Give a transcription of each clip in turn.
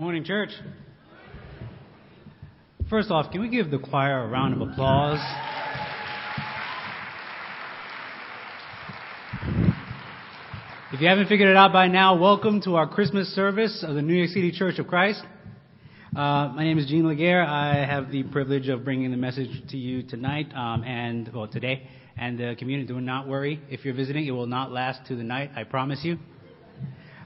Morning, church. First off, can we give the choir a round of applause? If you haven't figured it out by now, welcome to our Christmas service of the New York City Church of Christ. Uh, my name is Gene Laguerre. I have the privilege of bringing the message to you tonight um, and, well, today. And the community, do not worry. If you're visiting, it will not last to the night, I promise you.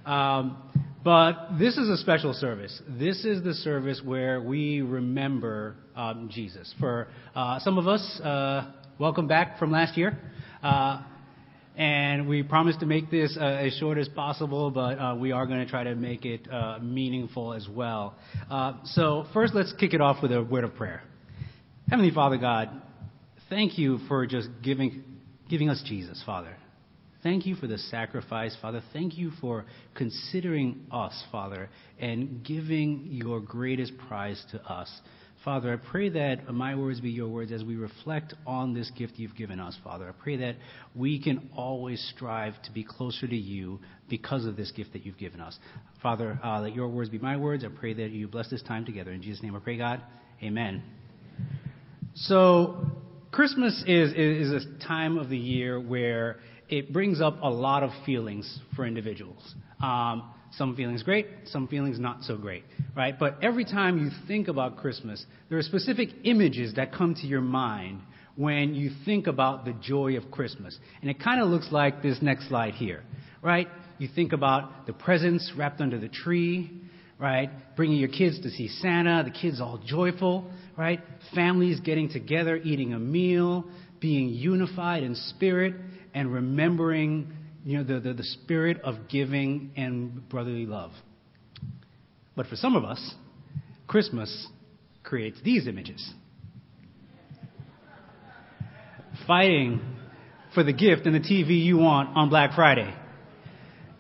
Um, but this is a special service. This is the service where we remember um, Jesus. For uh, some of us, uh, welcome back from last year. Uh, and we promise to make this uh, as short as possible, but uh, we are going to try to make it uh, meaningful as well. so, first, let's kick it off with a word of prayer. Heavenly Father God, thank you for just giving, giving us Jesus, Father. Thank you for the sacrifice, Father. Thank you for considering us, Father, and giving your greatest prize to us. Father, I pray that my words be your words as we reflect on this gift you've given us, Father. I pray that we can always strive to be closer to you because of this gift that you've given us. Father, uh, let your words be my words. I pray that you bless this time together. In Jesus' name I pray, God. Amen. So, Christmas is, is a time of the year where it brings up a lot of feelings for individuals. Um, some feelings great, some feelings not so great, right? But every time you think about Christmas, there are specific images that come to your mind when you think about the joy of Christmas. And it kind of looks like this next slide here, right? You think about the presents wrapped under the tree, right? Bringing your kids to see Santa, the kids all joyful, right? Families getting together, eating a meal, being unified in spirit and remembering you know, the, the, the spirit of giving and brotherly love. But for some of us, Christmas creates these images fighting for the gift and the TV you want on Black Friday.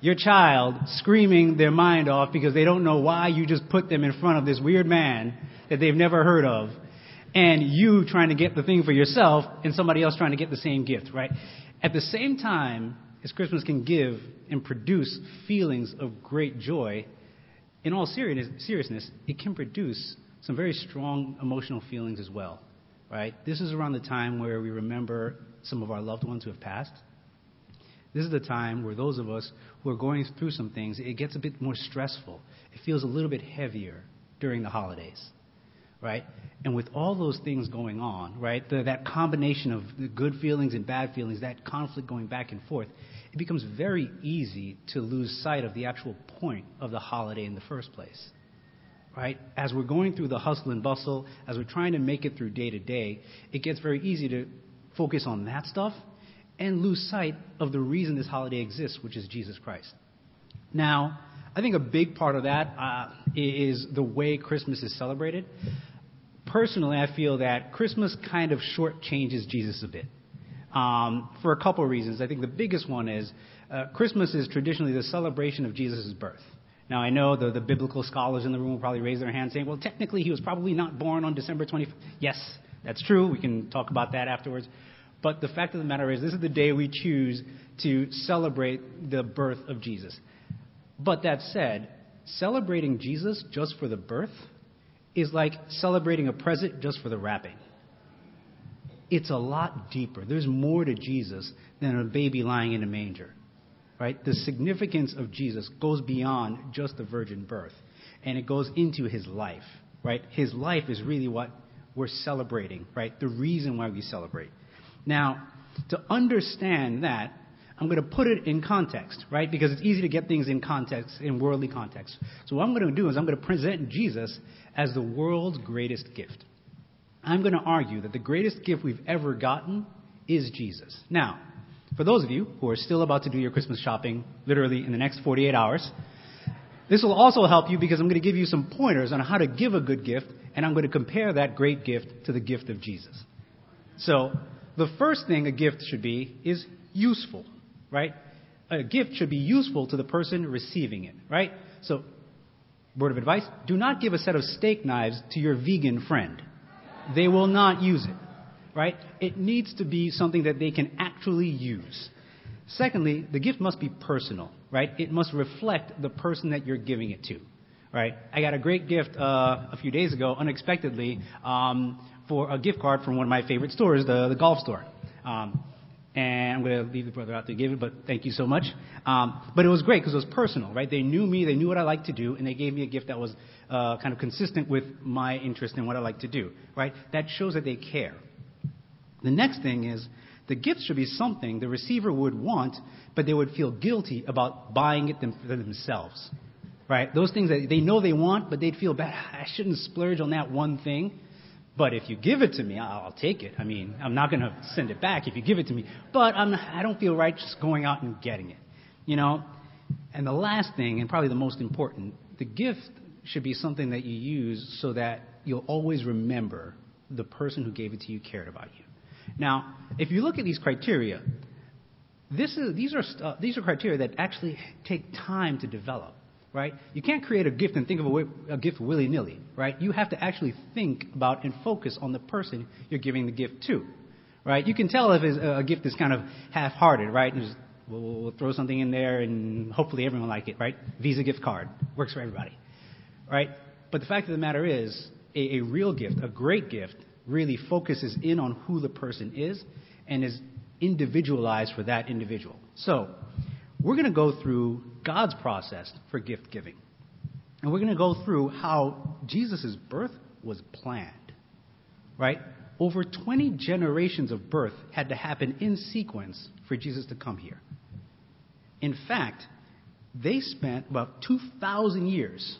Your child screaming their mind off because they don't know why you just put them in front of this weird man that they've never heard of, and you trying to get the thing for yourself and somebody else trying to get the same gift, right? At the same time as Christmas can give and produce feelings of great joy, in all seriousness, it can produce some very strong emotional feelings as well, right? This is around the time where we remember some of our loved ones who have passed. This is the time where those of us who are going through some things, it gets a bit more stressful. It feels a little bit heavier during the holidays right? And with all those things going on, right, the, that combination of the good feelings and bad feelings, that conflict going back and forth, it becomes very easy to lose sight of the actual point of the holiday in the first place. Right? As we're going through the hustle and bustle, as we're trying to make it through day to day, it gets very easy to focus on that stuff and lose sight of the reason this holiday exists, which is Jesus Christ. Now, I think a big part of that uh, is the way Christmas is celebrated personally, I feel that Christmas kind of shortchanges Jesus a bit. Um, for a couple of reasons. I think the biggest one is uh, Christmas is traditionally the celebration of Jesus' birth. Now, I know the, the biblical scholars in the room will probably raise their hand saying, well, technically, he was probably not born on December 25th. Yes, that's true. We can talk about that afterwards. But the fact of the matter is, this is the day we choose to celebrate the birth of Jesus. But that said, celebrating Jesus just for the birth is like celebrating a present just for the wrapping. It's a lot deeper. There's more to Jesus than a baby lying in a manger. Right? The significance of Jesus goes beyond just the virgin birth and it goes into his life. Right? His life is really what we're celebrating, right? The reason why we celebrate. Now, to understand that, I'm going to put it in context, right? Because it's easy to get things in context, in worldly context. So what I'm going to do is I'm going to present Jesus as the world's greatest gift. I'm going to argue that the greatest gift we've ever gotten is Jesus. Now, for those of you who are still about to do your Christmas shopping literally in the next 48 hours, this will also help you because I'm going to give you some pointers on how to give a good gift, and I'm going to compare that great gift to the gift of Jesus. So, the first thing a gift should be is useful right? A gift should be useful to the person receiving it, right? So, word of advice do not give a set of steak knives to your vegan friend. They will not use it, right? It needs to be something that they can actually use. Secondly, the gift must be personal, right? It must reflect the person that you're giving it to, right? I got a great gift uh, a few days ago, unexpectedly, um, for a gift card from one of my favorite stores, the, the golf store. Um, and I'm going to leave the brother out to give it, but thank you so much. Um, but it was great because it was personal, right? They knew me, they knew what I like to do, and they gave me a gift that was uh, kind of consistent with my interest in what I like to do, right? That shows that they care. The next thing is the gift should be something the receiver would want, but they would feel guilty about buying it them, for themselves, right? Those things that they know they want, but they'd feel bad. I shouldn't splurge on that one thing. But if you give it to me, I'll, take it. I mean, I'm not going to send it back if you give it to me. But I'm, I don't feel right just going out and getting it. You know? And the last thing, and probably the most important, the gift should be something that you use so that you'll always remember the person who gave it to you cared about you. Now, if you look at these criteria, this is, these, are, uh, these are criteria that actually take time to develop right? You can't create a gift and think of a, a gift willy nilly, right? You have to actually think about and focus on the person you're giving the gift to, right? You can tell if a gift is kind of half hearted, right? Just, we'll, we'll throw something in there and hopefully everyone like it, right? Visa gift card works for everybody, right? But the fact of the matter is, a, a real gift, a great gift, really focuses in on who the person is and is individualized for that individual. So, we're going to go through God's process for gift giving. And we're going to go through how Jesus' birth was planned. Right? Over 20 generations of birth had to happen in sequence for Jesus to come here. In fact, they spent about 2,000 years,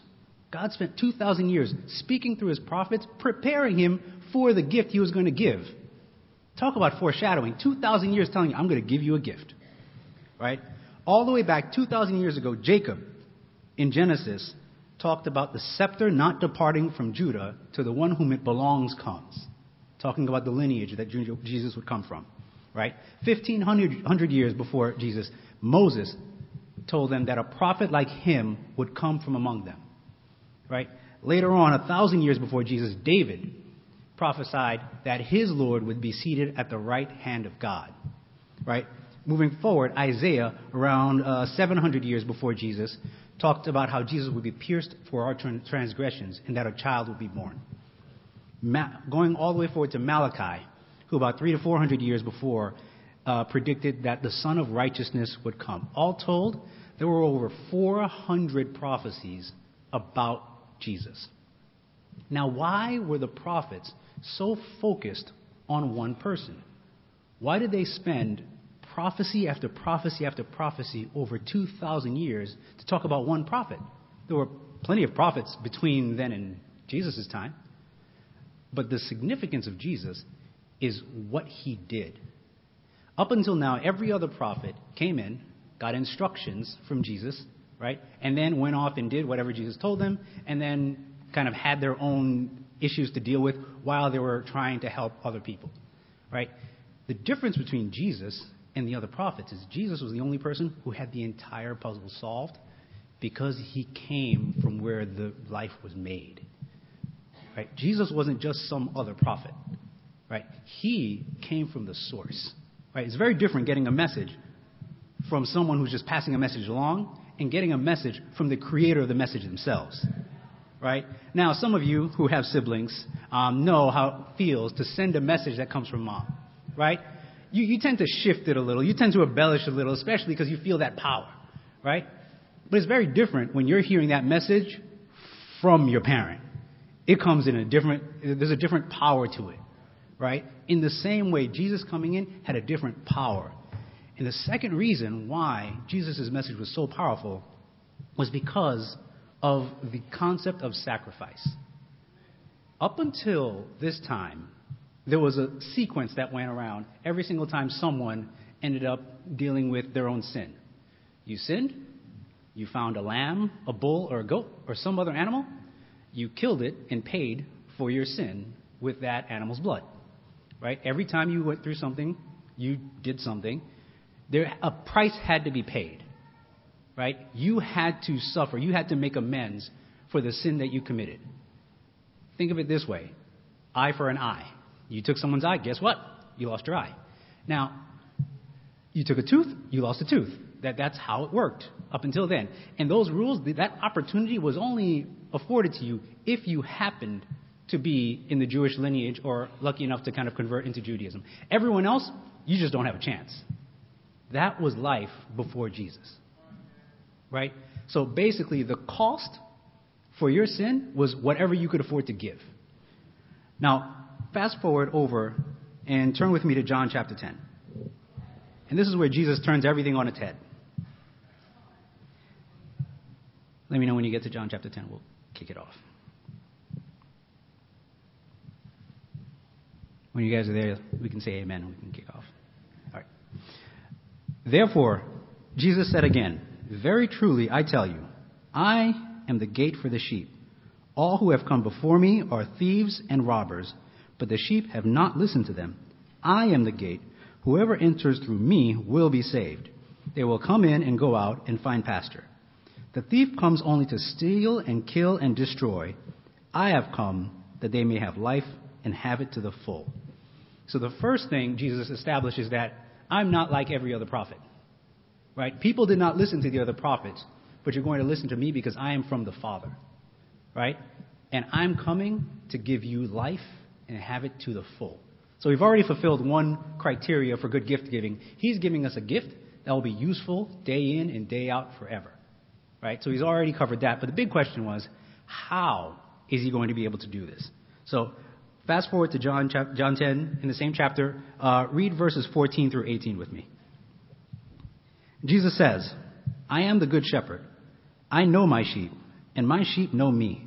God spent 2,000 years speaking through his prophets, preparing him for the gift he was going to give. Talk about foreshadowing. 2,000 years telling you, I'm going to give you a gift. Right? All the way back 2,000 years ago, Jacob in Genesis talked about the scepter not departing from Judah to the one whom it belongs comes. Talking about the lineage that Jesus would come from. Right? 1,500 years before Jesus, Moses told them that a prophet like him would come from among them. Right? Later on, a thousand years before Jesus, David prophesied that his Lord would be seated at the right hand of God. Right? Moving forward, Isaiah, around uh, 700 years before Jesus, talked about how Jesus would be pierced for our transgressions and that a child would be born. Ma- going all the way forward to Malachi, who about three to 400 years before uh, predicted that the Son of Righteousness would come. All told, there were over 400 prophecies about Jesus. Now, why were the prophets so focused on one person? Why did they spend prophecy after prophecy after prophecy over 2,000 years to talk about one prophet. There were plenty of prophets between then and Jesus' time. But the significance of Jesus is what he did. Up until now, every other prophet came in, got instructions from Jesus, right? And then went off and did whatever Jesus told them, and then kind of had their own issues to deal with while they were trying to help other people, right? The difference between Jesus and the other prophets is Jesus was the only person who had the entire puzzle solved because he came from where the life was made. Right? Jesus wasn't just some other prophet. Right? He came from the source. Right? It's very different getting a message from someone who's just passing a message along and getting a message from the creator of the message themselves. Right? Now, some of you who have siblings um, know how it feels to send a message that comes from mom. Right? You, you tend to shift it a little. You tend to embellish a little, especially because you feel that power, right? But it's very different when you're hearing that message from your parent. It comes in a different, there's a different power to it, right? In the same way, Jesus coming in had a different power. And the second reason why Jesus' message was so powerful was because of the concept of sacrifice. Up until this time, there was a sequence that went around every single time someone ended up dealing with their own sin. You sinned, you found a lamb, a bull, or a goat, or some other animal, you killed it and paid for your sin with that animal's blood. Right? Every time you went through something, you did something, there a price had to be paid. Right? You had to suffer, you had to make amends for the sin that you committed. Think of it this way eye for an eye. You took someone's eye, guess what? You lost your eye. Now, you took a tooth, you lost a tooth. That, that's how it worked up until then. And those rules, that opportunity was only afforded to you if you happened to be in the Jewish lineage or lucky enough to kind of convert into Judaism. Everyone else, you just don't have a chance. That was life before Jesus. Right? So basically, the cost for your sin was whatever you could afford to give. Now, fast forward over and turn with me to John chapter 10. And this is where Jesus turns everything on its head. Let me know when you get to John chapter 10. We'll kick it off. When you guys are there, we can say amen and we can kick off. All right. Therefore, Jesus said again, Very truly, I tell you, I am the gate for the sheep. All who have come before me are thieves and robbers, but the sheep have not listened to them. I am the gate. Whoever enters through me will be saved. They will come in and go out and find pasture. The thief comes only to steal and kill and destroy. I have come that they may have life and have it to the full. So the first thing Jesus establishes is that I'm not like every other prophet. Right? People did not listen to the other prophets, but you're going to listen to me because I am from the Father. Right? And I'm coming to give you life and have it to the full. So we've already fulfilled one criteria for good gift giving. He's giving us a gift that will be useful day in and day out forever. Right? So he's already covered that. But the big question was, how is he going to be able to do this? So Fast forward to John, John 10 in the same chapter. Uh, read verses 14 through 18 with me. Jesus says, I am the good shepherd. I know my sheep, and my sheep know me.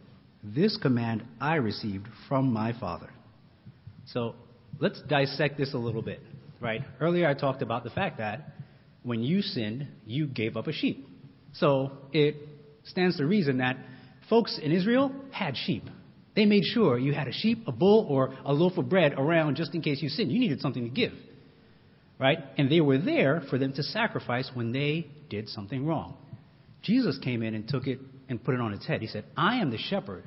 This command I received from my Father. So let's dissect this a little bit, right? Earlier I talked about the fact that when you sinned, you gave up a sheep. So it stands to reason that folks in Israel had sheep. They made sure you had a sheep, a bull, or a loaf of bread around just in case you sinned. You needed something to give. Right? And they were there for them to sacrifice when they did something wrong. Jesus came in and took it and put it on its head. He said, I am the shepherd.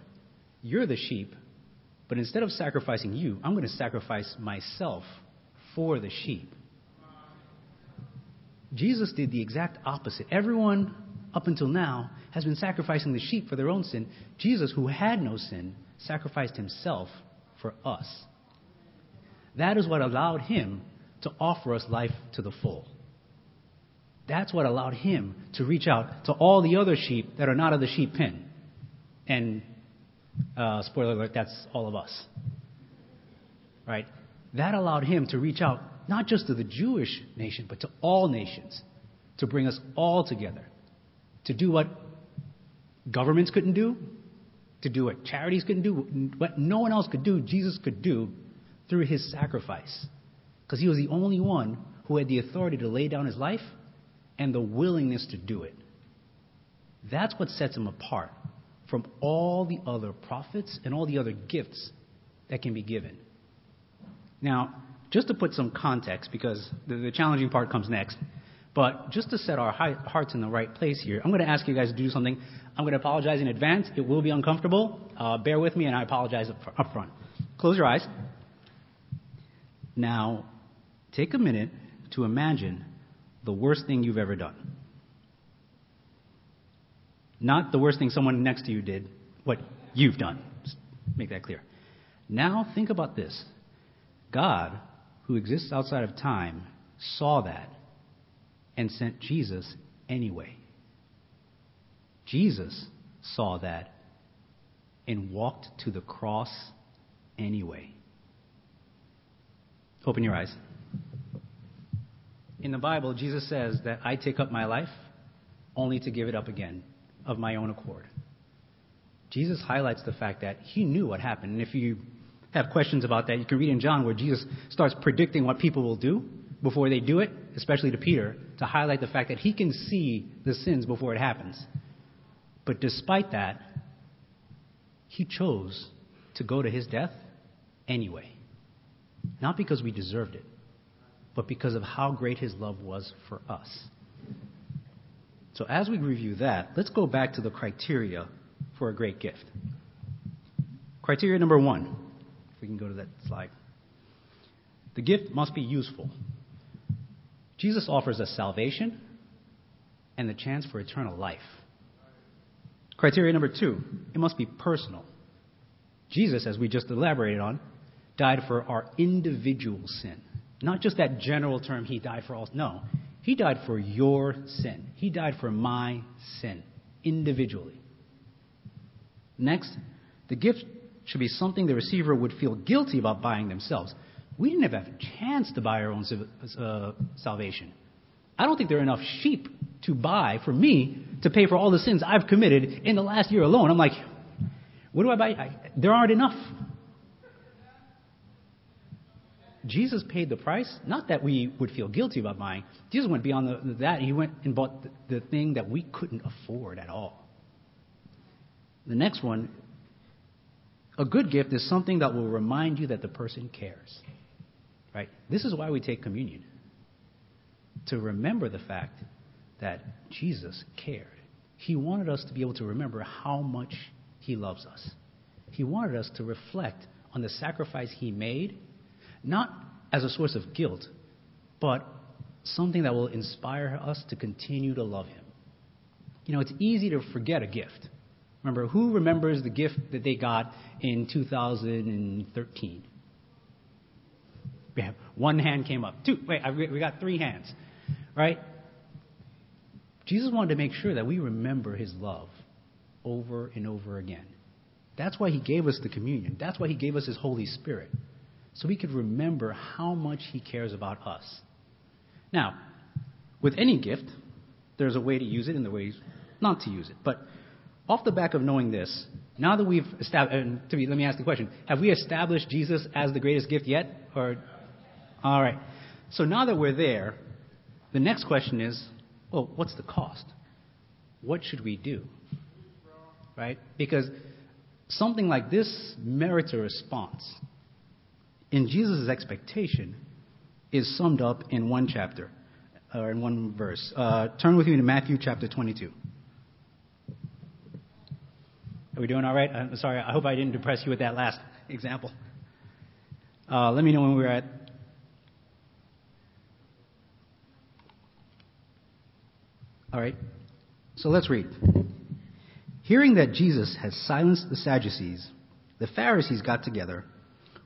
You're the sheep. But instead of sacrificing you, I'm going to sacrifice myself for the sheep. Jesus did the exact opposite. Everyone up until now has been sacrificing the sheep for their own sin. Jesus, who had no sin, sacrificed himself for us. That is what allowed him to offer us life to the full. That's what allowed him to reach out to all the other sheep that are not of the sheep pen. And, uh, spoiler alert, that's all of us. Right? That allowed him to reach out not just to the Jewish nation, but to all nations, to bring us all together, to do what governments couldn't do, to do what charities couldn't do, what no one else could do, Jesus could do through his sacrifice. Because he was the only one who had the authority to lay down his life and the willingness to do it. That's what sets him apart from all the other prophets and all the other gifts that can be given. Now, just to put some context, because the, the challenging part comes next, but just to set our hearts in the right place here, I'm going to ask you guys to do something. I'm going to apologize in advance. It will be uncomfortable. Uh, bear with me, and I apologize up, up front. Close your eyes. Now, take a minute to imagine the worst thing you've ever done. Not the worst thing someone next to you did, what you've done. Just make that clear. Now, think about this God, who exists outside of time, saw that and sent Jesus anyway. Jesus saw that and walked to the cross anyway. Open your eyes. In the Bible, Jesus says that I take up my life only to give it up again of my own accord. Jesus highlights the fact that he knew what happened. And if you have questions about that, you can read in John where Jesus starts predicting what people will do before they do it, especially to Peter, to highlight the fact that he can see the sins before it happens. But despite that, he chose to go to his death anyway. Not because we deserved it, but because of how great his love was for us. So, as we review that, let's go back to the criteria for a great gift. Criteria number one, if we can go to that slide. The gift must be useful. Jesus offers us salvation and the chance for eternal life. Criteria number two, it must be personal. Jesus, as we just elaborated on, died for our individual sin. Not just that general term, he died for all. No, he died for your sin. He died for my sin, individually. Next, the gift should be something the receiver would feel guilty about buying themselves. We didn't have a chance to buy our own uh, salvation. I don't think there are enough sheep to buy for me to pay for all the sins I've committed in the last year alone. I'm like, what do I buy? I, there aren't enough. Jesus paid the price, not that we would feel guilty about buying. Jesus went beyond the, that. He went and bought the, the thing that we couldn't afford at all. The next one a good gift is something that will remind you that the person cares. Right? This is why we take communion. To remember the fact that Jesus cared. He wanted us to be able to remember how much he loves us. He wanted us to reflect on the sacrifice he made, not as a source of guilt, but something that will inspire us to continue to love him. You know, it's easy to forget a gift. Remember, who remembers the gift that they got in 2013? Yeah, one hand came up. Two. Wait, we got three hands. Right? Jesus wanted to make sure that we remember his love over and over again. That's why he gave us the communion. That's why he gave us his Holy Spirit. So we could remember how much he cares about us. Now, with any gift, there's a way to use it and the ways not to use it. But off the back of knowing this, now that we've established, to me, let me ask the question: Have we established Jesus as the greatest gift yet? Or, all right. So now that we're there, the next question is, well, what's the cost? What should we do? Right? Because something like this merits a response. In Jesus' expectation is summed up in one chapter, or in one verse. Uh, turn with me to Matthew chapter 22. Are we doing all right? I'm sorry. I hope I didn't depress you with that last example. Uh, let me know when we're at. All right. So let's read. Hearing that Jesus had silenced the Sadducees, the Pharisees got together.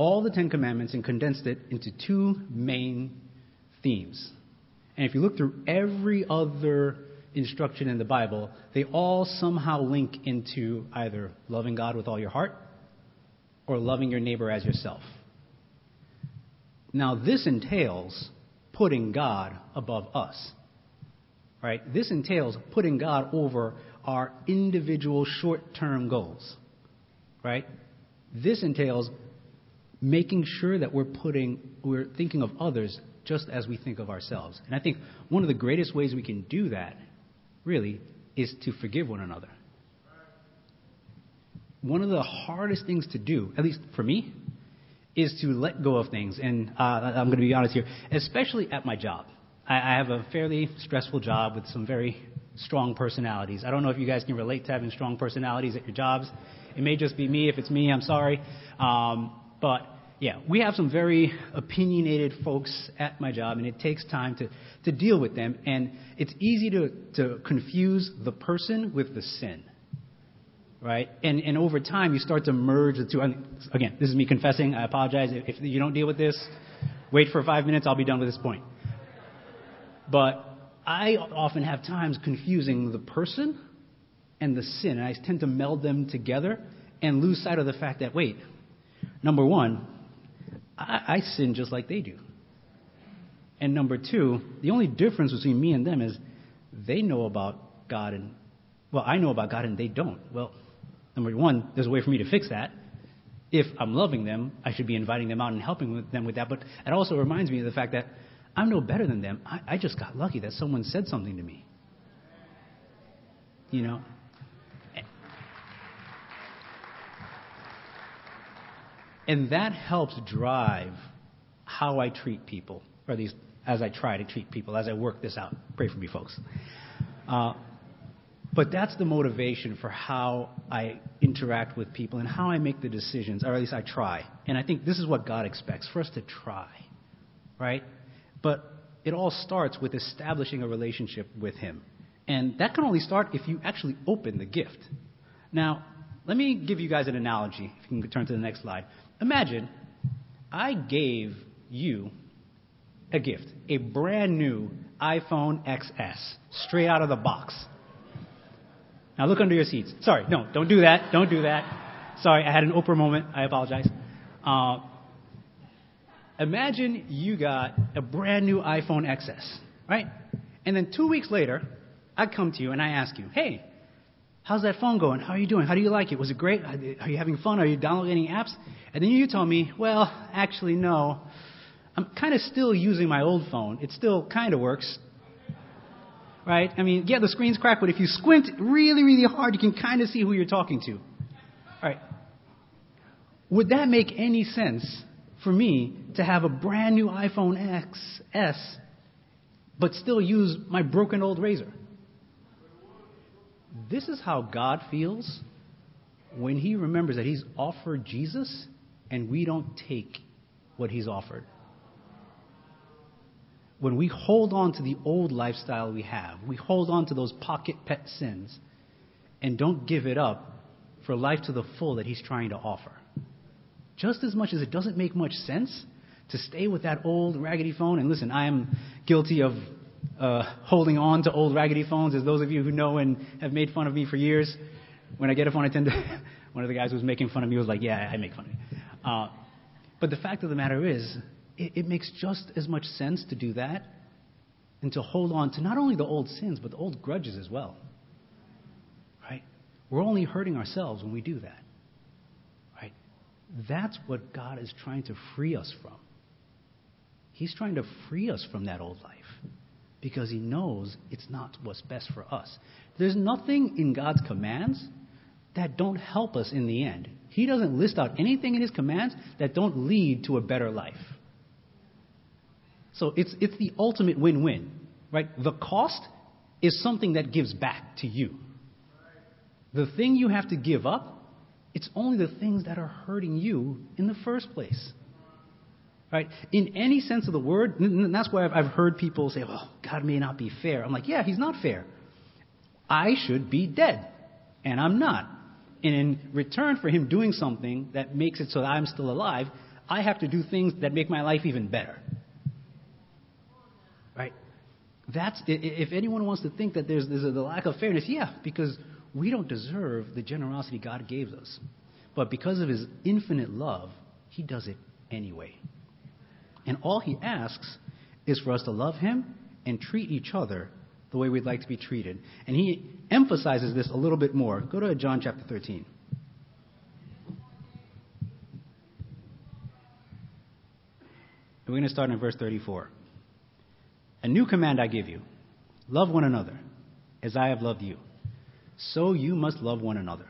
all the Ten Commandments and condensed it into two main themes. And if you look through every other instruction in the Bible, they all somehow link into either loving God with all your heart or loving your neighbor as yourself. Now, this entails putting God above us. Right? This entails putting God over our individual short term goals. Right? This entails making sure that we're putting, we're thinking of others just as we think of ourselves. And I think one of the greatest ways we can do that really, is to forgive one another. One of the hardest things to do, at least for me, is to let go of things. And uh, I'm going to be honest here, especially at my job. I, I have a fairly stressful job with some very strong personalities. I don't know if you guys can relate to having strong personalities at your jobs. It may just be me. If it's me, I'm sorry. Um, but yeah, we have some very opinionated folks at my job, and it takes time to, to deal with them. And it's easy to, to confuse the person with the sin. Right? And, and over time, you start to merge the two. Again, this is me confessing. I apologize. If you don't deal with this, wait for five minutes. I'll be done with this point. But I often have times confusing the person and the sin. And I tend to meld them together and lose sight of the fact that, wait, number one, I, I sin just like they do. And number two, the only difference between me and them is they know about God and, well, I know about God and they don't. Well, number one, there's a way for me to fix that. If I'm loving them, I should be inviting them out and helping them with that. But it also reminds me of the fact that I'm no better than them. I, I just got lucky that someone said something to me. You know? And that helps drive how I treat people, or at least as I try to treat people, as I work this out. Pray for me, folks. Uh, but that's the motivation for how I interact with people and how I make the decisions, or at least I try. And I think this is what God expects for us to try, right? But it all starts with establishing a relationship with Him. And that can only start if you actually open the gift. Now, let me give you guys an analogy. If you can turn to the next slide. Imagine I gave you a gift, a brand new iPhone XS, straight out of the box. Now look under your seats. Sorry, no, don't do that. Don't do that. Sorry, I had an Oprah moment. I apologize. Uh, imagine you got a brand new iPhone XS, right? And then two weeks later, I come to you and I ask you, hey, how's that phone going? How are you doing? How do you like it? Was it great? Are you having fun? Are you downloading apps? And then you tell me, well, actually, no. I'm kind of still using my old phone. It still kind of works. Right? I mean, yeah, the screen's cracked, but if you squint really, really hard, you can kind of see who you're talking to. All right. Would that make any sense for me to have a brand new iPhone XS, but still use my broken old Razr? This is how God feels when He remembers that He's offered Jesus and we don't take what He's offered when we hold on to the old lifestyle we have, we hold on to those pocket pet sins and don't give it up for life to the full that He's trying to offer. Just as much as it doesn't make much sense to stay with that old raggedy phone, and listen, I am guilty of uh, holding on to old raggedy phones, as those of you who know and have made fun of me for years. When I get a phone, I tend to. one of the guys who was making fun of me was like, Yeah, I make fun of you. Uh, but the fact of the matter is, it, it makes just as much sense to do that and to hold on to not only the old sins, but the old grudges as well. Right? We're only hurting ourselves when we do that. Right? That's what God is trying to free us from. He's trying to free us from that old life because He knows it's not what's best for us. There's nothing in God's commands that don't help us in the end. He doesn't list out anything in His commands that don't lead to a better life. So it's, it's the ultimate win win, right? The cost is something that gives back to you. The thing you have to give up, it's only the things that are hurting you in the first place. Right? In any sense of the word, and that's why I've, heard people say, well, God may not be fair. I'm like, yeah, He's not fair. I should be dead, and I'm not. And in return for Him doing something that makes it so that I'm still alive, I have to do things that make my life even better. Right? That's, if anyone wants to think that there's, there's a lack of fairness, yeah, because we don't deserve the generosity God gave us. But because of His infinite love, He does it anyway. And all He asks is for us to love Him and treat each other the way we'd like to be treated. And He emphasizes this a little bit more. Go to John chapter 13. we're going to start in verse 34. A new command I give you love one another as I have loved you. So you must love one another.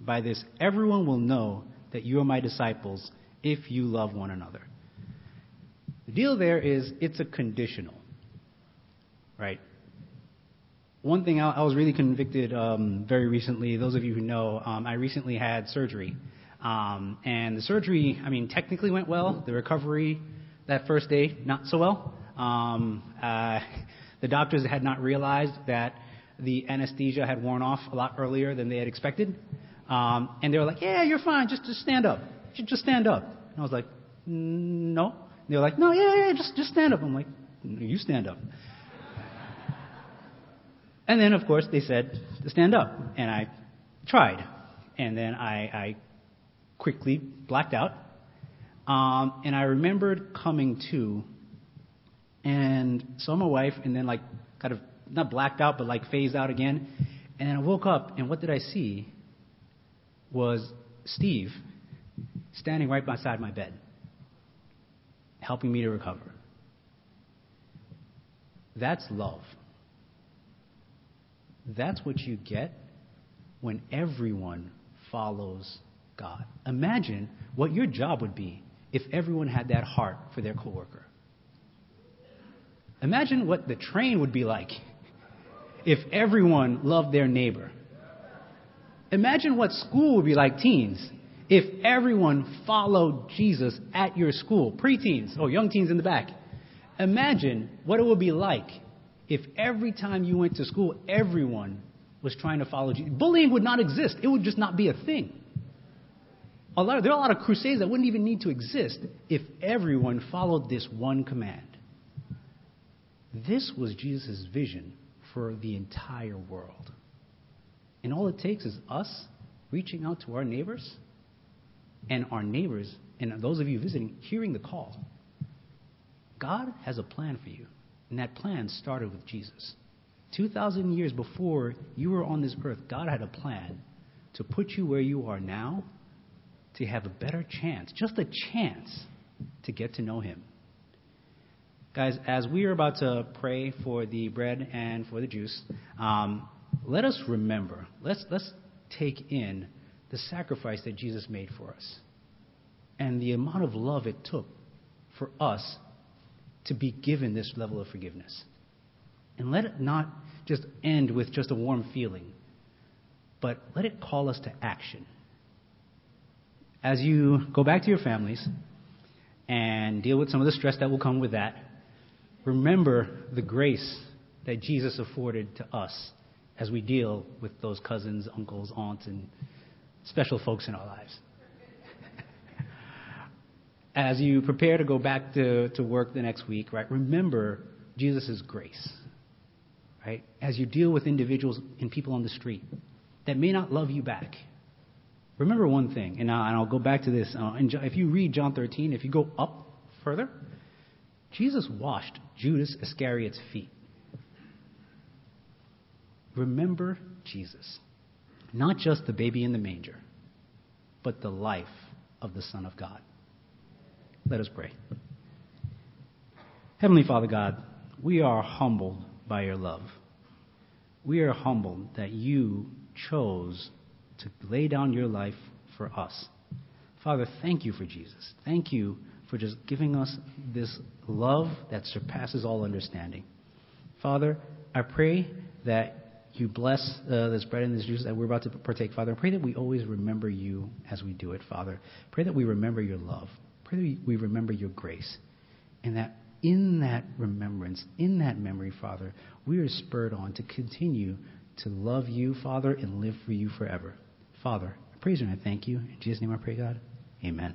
By this, everyone will know that you are my disciples if you love one another. The deal there is it's a conditional, right? One thing I, was really convicted um, very recently, those of you who know, um, I recently had surgery. Um, and the surgery, I mean, technically went well. The recovery that first day, not so well. Um, uh, the doctors had not realized that the anesthesia had worn off a lot earlier than they had expected. Um, and they were like, yeah, you're fine. Just, just stand up. Just stand up. And I was like, no. They were like, no, yeah, yeah, just, just stand up. I'm like, you stand up. And then, of course, they said to stand up. And I tried. And then I, I quickly blacked out. Um, and I remembered coming to and saw my wife, and then like kind of not blacked out, but like phased out again. And then I woke up, and what did I see? Was Steve standing right beside my bed, helping me to recover. That's love. That's what you get when everyone follows God. Imagine what your job would be if everyone had that heart for their coworker. Imagine what the train would be like if everyone loved their neighbor. Imagine what school would be like, teens, if everyone followed Jesus at your school. Preteens, oh, young teens in the back. Imagine what it would be like if every time you went to school, everyone was trying to follow Jesus. Bullying would not exist, it would just not be a thing. A lot of, there are a lot of crusades that wouldn't even need to exist if everyone followed this one command. This was Jesus' vision for the entire world. And all it takes is us reaching out to our neighbors and our neighbors and those of you visiting hearing the call. God has a plan for you, and that plan started with Jesus. 2,000 years before you were on this earth, God had a plan to put you where you are now to have a better chance, just a chance, to get to know Him. Guys, as we are about to pray for the bread and for the juice, um, let us remember, let's, let's take in the sacrifice that Jesus made for us and the amount of love it took for us to be given this level of forgiveness. And let it not just end with just a warm feeling, but let it call us to action. As you go back to your families and deal with some of the stress that will come with that, remember the grace that Jesus afforded to us as we deal with those cousins, uncles, aunts, and special folks in our lives. as you prepare to go back to, to work the next week, right, remember Jesus' grace. Right? As you deal with individuals and people on the street that may not love you back, remember one thing, and I'll, and I'll go back to this. Uh, if you read John 13, if you go up further, Jesus washed Judas Iscariot's feet. Remember Jesus, not just the baby in the manger, but the life of the Son of God. Let us pray. Heavenly Father God, we are humbled by your love. We are humbled that you chose to lay down your life for us. Father, thank you for Jesus. Thank you for just giving us this love that surpasses all understanding. Father, I pray that you bless uh, this bread and this juice that we're about to partake, Father. I pray that we always remember you as we do it, Father. Pray that we remember your love. Pray that we remember your grace. And that in that remembrance, in that memory, Father, we are spurred on to continue to love you, Father, and live for you forever. Father, I praise you and I thank you. In Jesus' name I pray, God. Amen.